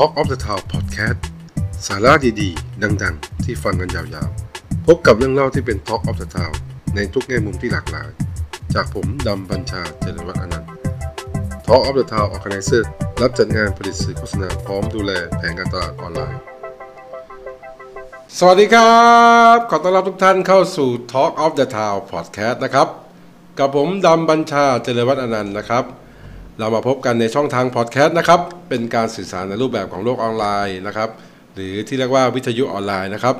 Talk of the Town Podcast สาระดีๆ ดังๆ ที่ฟังกันยาวๆ พบกับเรื่องเล่าที่เป็น Talk of the Town ในทุกแง่มุมที่หลากหลาย จากผมดำบัญชาเจริญวัฒน์อนันต์ Talk of the Town Organizer รับจัดงานผลิตสื่อโฆษณาพร้อมดูแลแผนการตลาดออนไลน์ สวัสดีครับ ขอต้อนรับทุกท่านเข้าสู่ Talk of the Town Podcast นะครับ กับผมดำบัญชาเจริญวัฒน์อนันต์นะครับ เรามาพบกันในช่องทางพอดแคสต์นะครับ เป็นการสื่อสารในรูปแบบของโลกออนไลน์นะครับ หรือที่เรียกว่าวิทยุออนไลน์นะครับ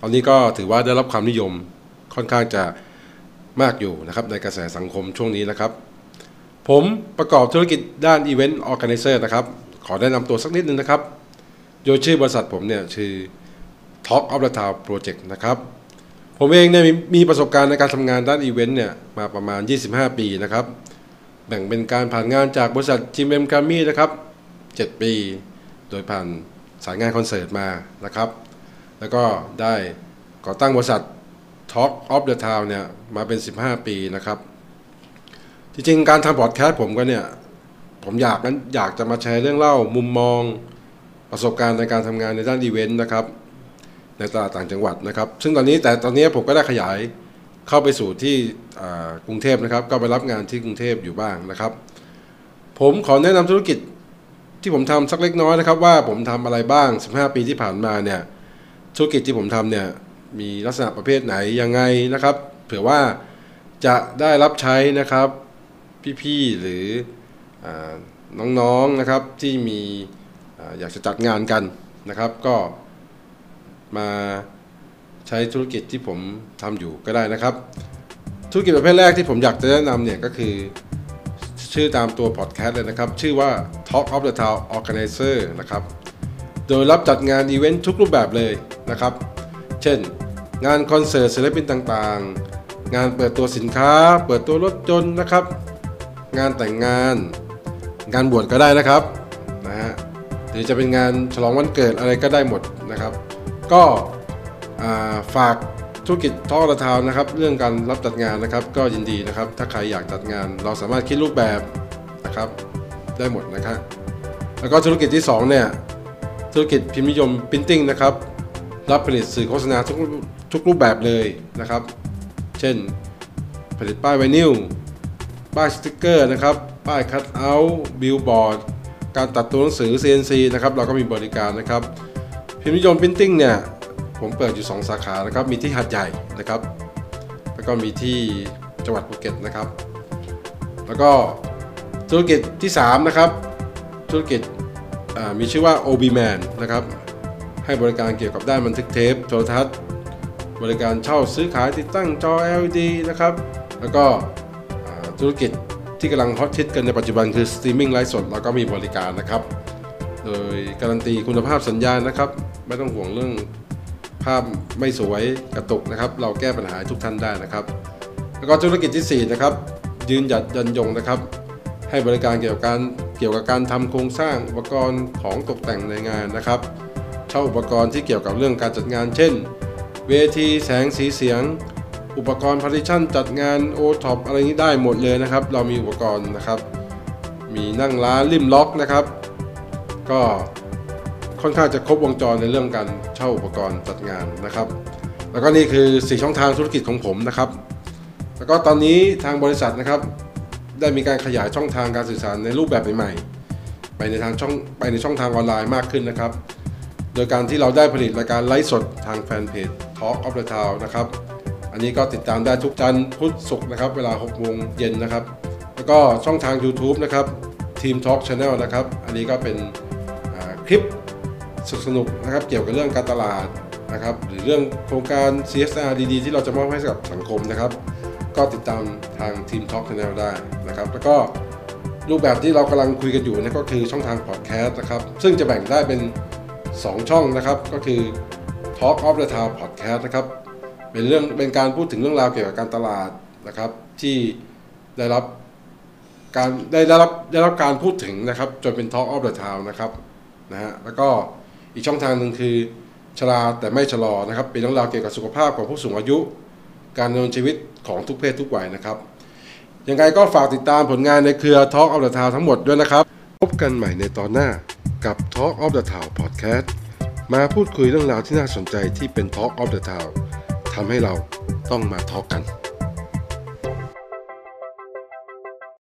ตอนนี้ก็ถือว่าได้รับความนิยมค่อนข้างจะมากอยู่นะครับในกระแสสังคมช่วงนี้นะครับ ผมประกอบธุรกิจด้าน Event Organizer นะครับ ขอแนะนำตัวสักนิดนึงนะครับ โดยชื่อบริษัทผมเนี่ยชื่อ Talk of the Town Project นะครับ ผมเองเนี่ยมีมีประสบการณ์ในการทำงานด้านอีเวนต์เนี่ยมาประมาณ 25 ปีนะครับ แบ่งเป็นการผ่านงานจากบริษัท GMM Grammy นะครับ 7 ปี โดยผ่านสายงานคอนเสิร์ตมานะครับ แล้วก็ได้ก่อตั้งบริษัท Talk of the Town เนี่ยมาเป็น 15 ปีนะครับ จริงๆ การทำพอดแคสต์ผมก็เนี่ย ผมอยากนั้นอยากจะมาแชร์เรื่องเล่ามุมมอง ประสบการณ์ในการทำงานในด้านอีเวนต์นะครับ ในตลาดต่างจังหวัดนะครับ ซึ่งตอนนี้แต่ตอนนี้ผมก็ได้ขยาย เข้าไปสู่ที่กรุงเทพนะครับ ก็ไปรับงานที่กรุงเทพอยู่บ้างนะครับ ผมขอแนะนำธุรกิจที่ผมทำสักเล็กน้อยนะครับ ว่าผมทำอะไรบ้าง 15 ปีที่ผ่านมาเนี่ยธุรกิจที่ผมทำเนี่ยมีลักษณะประเภทไหนยังไงนะครับ เผื่อว่าจะได้รับใช้นะครับพี่ๆหรืออน้องๆนะครับที่มีออยากจะจัดงานกันนะครับ ก็มา ใช้ธุรกิจที่ผมทำอยู่ก็ได้นะครับ ธุรกิจประเภทแรกที่ผมอยากจะแนะนำเนี่ยก็คือ ชื่อตามตัวพอดแคสต์เลยนะครับ ชื่อว่า Talk of the Town Organizer นะครับ โดยรับจัดงานอีเวนต์ทุกรูปแบบเลยนะครับ เช่น งานคอนเสิร์ตศิลปินต่างๆ งานเปิดตัวสินค้า เปิดตัวรถยนต์นะครับ งานแต่งงาน งานบวชก็ได้นะครับนะฮะหรือจะเป็นงานฉลองวันเกิดอะไรก็ได้หมดนะครับ ก็ ฝากธุรกิจท่อระทาวนะครับ เรื่องการรับจัดงานนะครับ ก็ยินดีนะครับ ถ้าใครอยากจัดงาน เราสามารถคิดรูปแบบนะครับได้หมดนะครับแล้วก็ธุรกิจที่สองเนี่ยธุรกิจพิมพ์นิยมพิมพ์ติ้งนะครับ รับผลิตสื่อโฆษณาทุกทุกรูปแบบเลยนะครับ เช่นผลิตป้ายไวนิลป้ายสติกเกอร์นะครับ ป้ายคัตเอาท์บิลบอร์ดการตัดตัวหนังสือ CNC นะครับ เราก็มีบริการนะครับ พิมพ์นิยม printing เนี่ย ผมเปิดอยู่ 2 สาขานะครับ มีที่หาดใหญ่นะครับ แล้วก็มีที่จังหวัดภูเก็ตนะครับ แล้วก็ธุรกิจที่ 3 นะครับ ธุรกิจมีชื่อว่า OB Man นะครับ ให้บริการเกี่ยวกับด้านบันทึกเทปโทรทัศน์ บริการเช่าซื้อขายติดตั้งจอ LED นะครับ แล้วก็ธุรกิจที่กำลังฮอตฮิตกันในปัจจุบันคือสตรีมมิ่งไลฟ์สดเราก็มีบริการนะครับ โดยการันตีคุณภาพสัญญาณนะครับ ไม่ต้องห่วงเรื่องภาพไม่สวยกระตุกนะครับ เราแก้ปัญหาทุกท่านได้นะครับ แล้วก็ธุรกิจที่4นะครับยืนหยัดยันยงนะครับ ให้บริการเกี่ยวกับการเกี่ยวกับการทำโครงสร้างอุปกรณ์ของตกแต่งในงานนะครับเช่าอุปกรณ์ที่เกี่ยวกับเรื่องการจัดงาน เช่น เวทีแสงสีเสียง อุปกรณ์ partition จัดงานโอท็อปอะไรนี้ได้หมดเลยนะครับ เรามีอุปกรณ์นะครับ มีนั่งร้าน ring lock นะครับ ก็ ค่อนข้างจะครบวงจรในเรื่องการเช่าอุปกรณ์จัดงานนะครับ แล้วก็นี่คือ 4 ช่องทางธุรกิจของผมนะครับ แล้วก็ตอนนี้ทางบริษัทนะครับ ได้มีการขยายช่องทางการสื่อสารในรูปแบบใหม่ๆไปในทางช่องไปในช่องทางออนไลน์มากขึ้นนะครับ โดยการที่เราได้ผลิตรายการไลฟ์สดทางแฟนเพจ Talk of the Town นะครับอันนี้ก็ติดตามได้ทุกจันทร์พุธศุกร์นะครับ เวลา6โมงเย็นนะครับ แล้วก็ช่องทาง YouTube นะครับ Team Talk Channel นะครับ อันนี้ก็เป็นคลิป สนุกๆนะครับเกี่ยวกับเรื่องการตลาดนะครับหรือเรื่องโครงการ CSR ดีๆ ที่เราจะมอบให้กับสังคมนะครับ ก็ติดตามทาง Team Talk Channel ได้นะครับ แล้วก็รูปแบบที่เรากำลังคุยกันอยู่นั่นก็คือช่องทางพอดแคสต์นะครับ ซึ่งจะแบ่งได้เป็น 2 ช่องนะครับ ก็คือ Talk of the Town Podcast นะครับ เป็นเรื่องเป็นการพูดถึงเรื่องราวเกี่ยวกับการตลาดนะครับ ที่ได้รับการได้ได้รับได้รับการพูดถึงนะครับ จนเป็น Talk of the Town นะครับนะฮะแล้วก็ อีกช่องทางหนึ่งคือชราแต่ไม่ชะลอนะครับ เป็นเรื่องราวเกี่ยวกับสุขภาพของผู้สูงอายุ การดำเนินชีวิตของทุกเพศทุกวัยนะครับ ยังไงก็ฝากติดตามผลงานในเครือ Talk of the Town ทั้งหมดด้วยนะครับ พบกันใหม่ในตอนหน้ากับ Talk of the Town Podcast มาพูดคุยเรื่องราวที่น่าสนใจที่เป็น Talk of the Town ทำให้เราต้องมาทอล์กกัน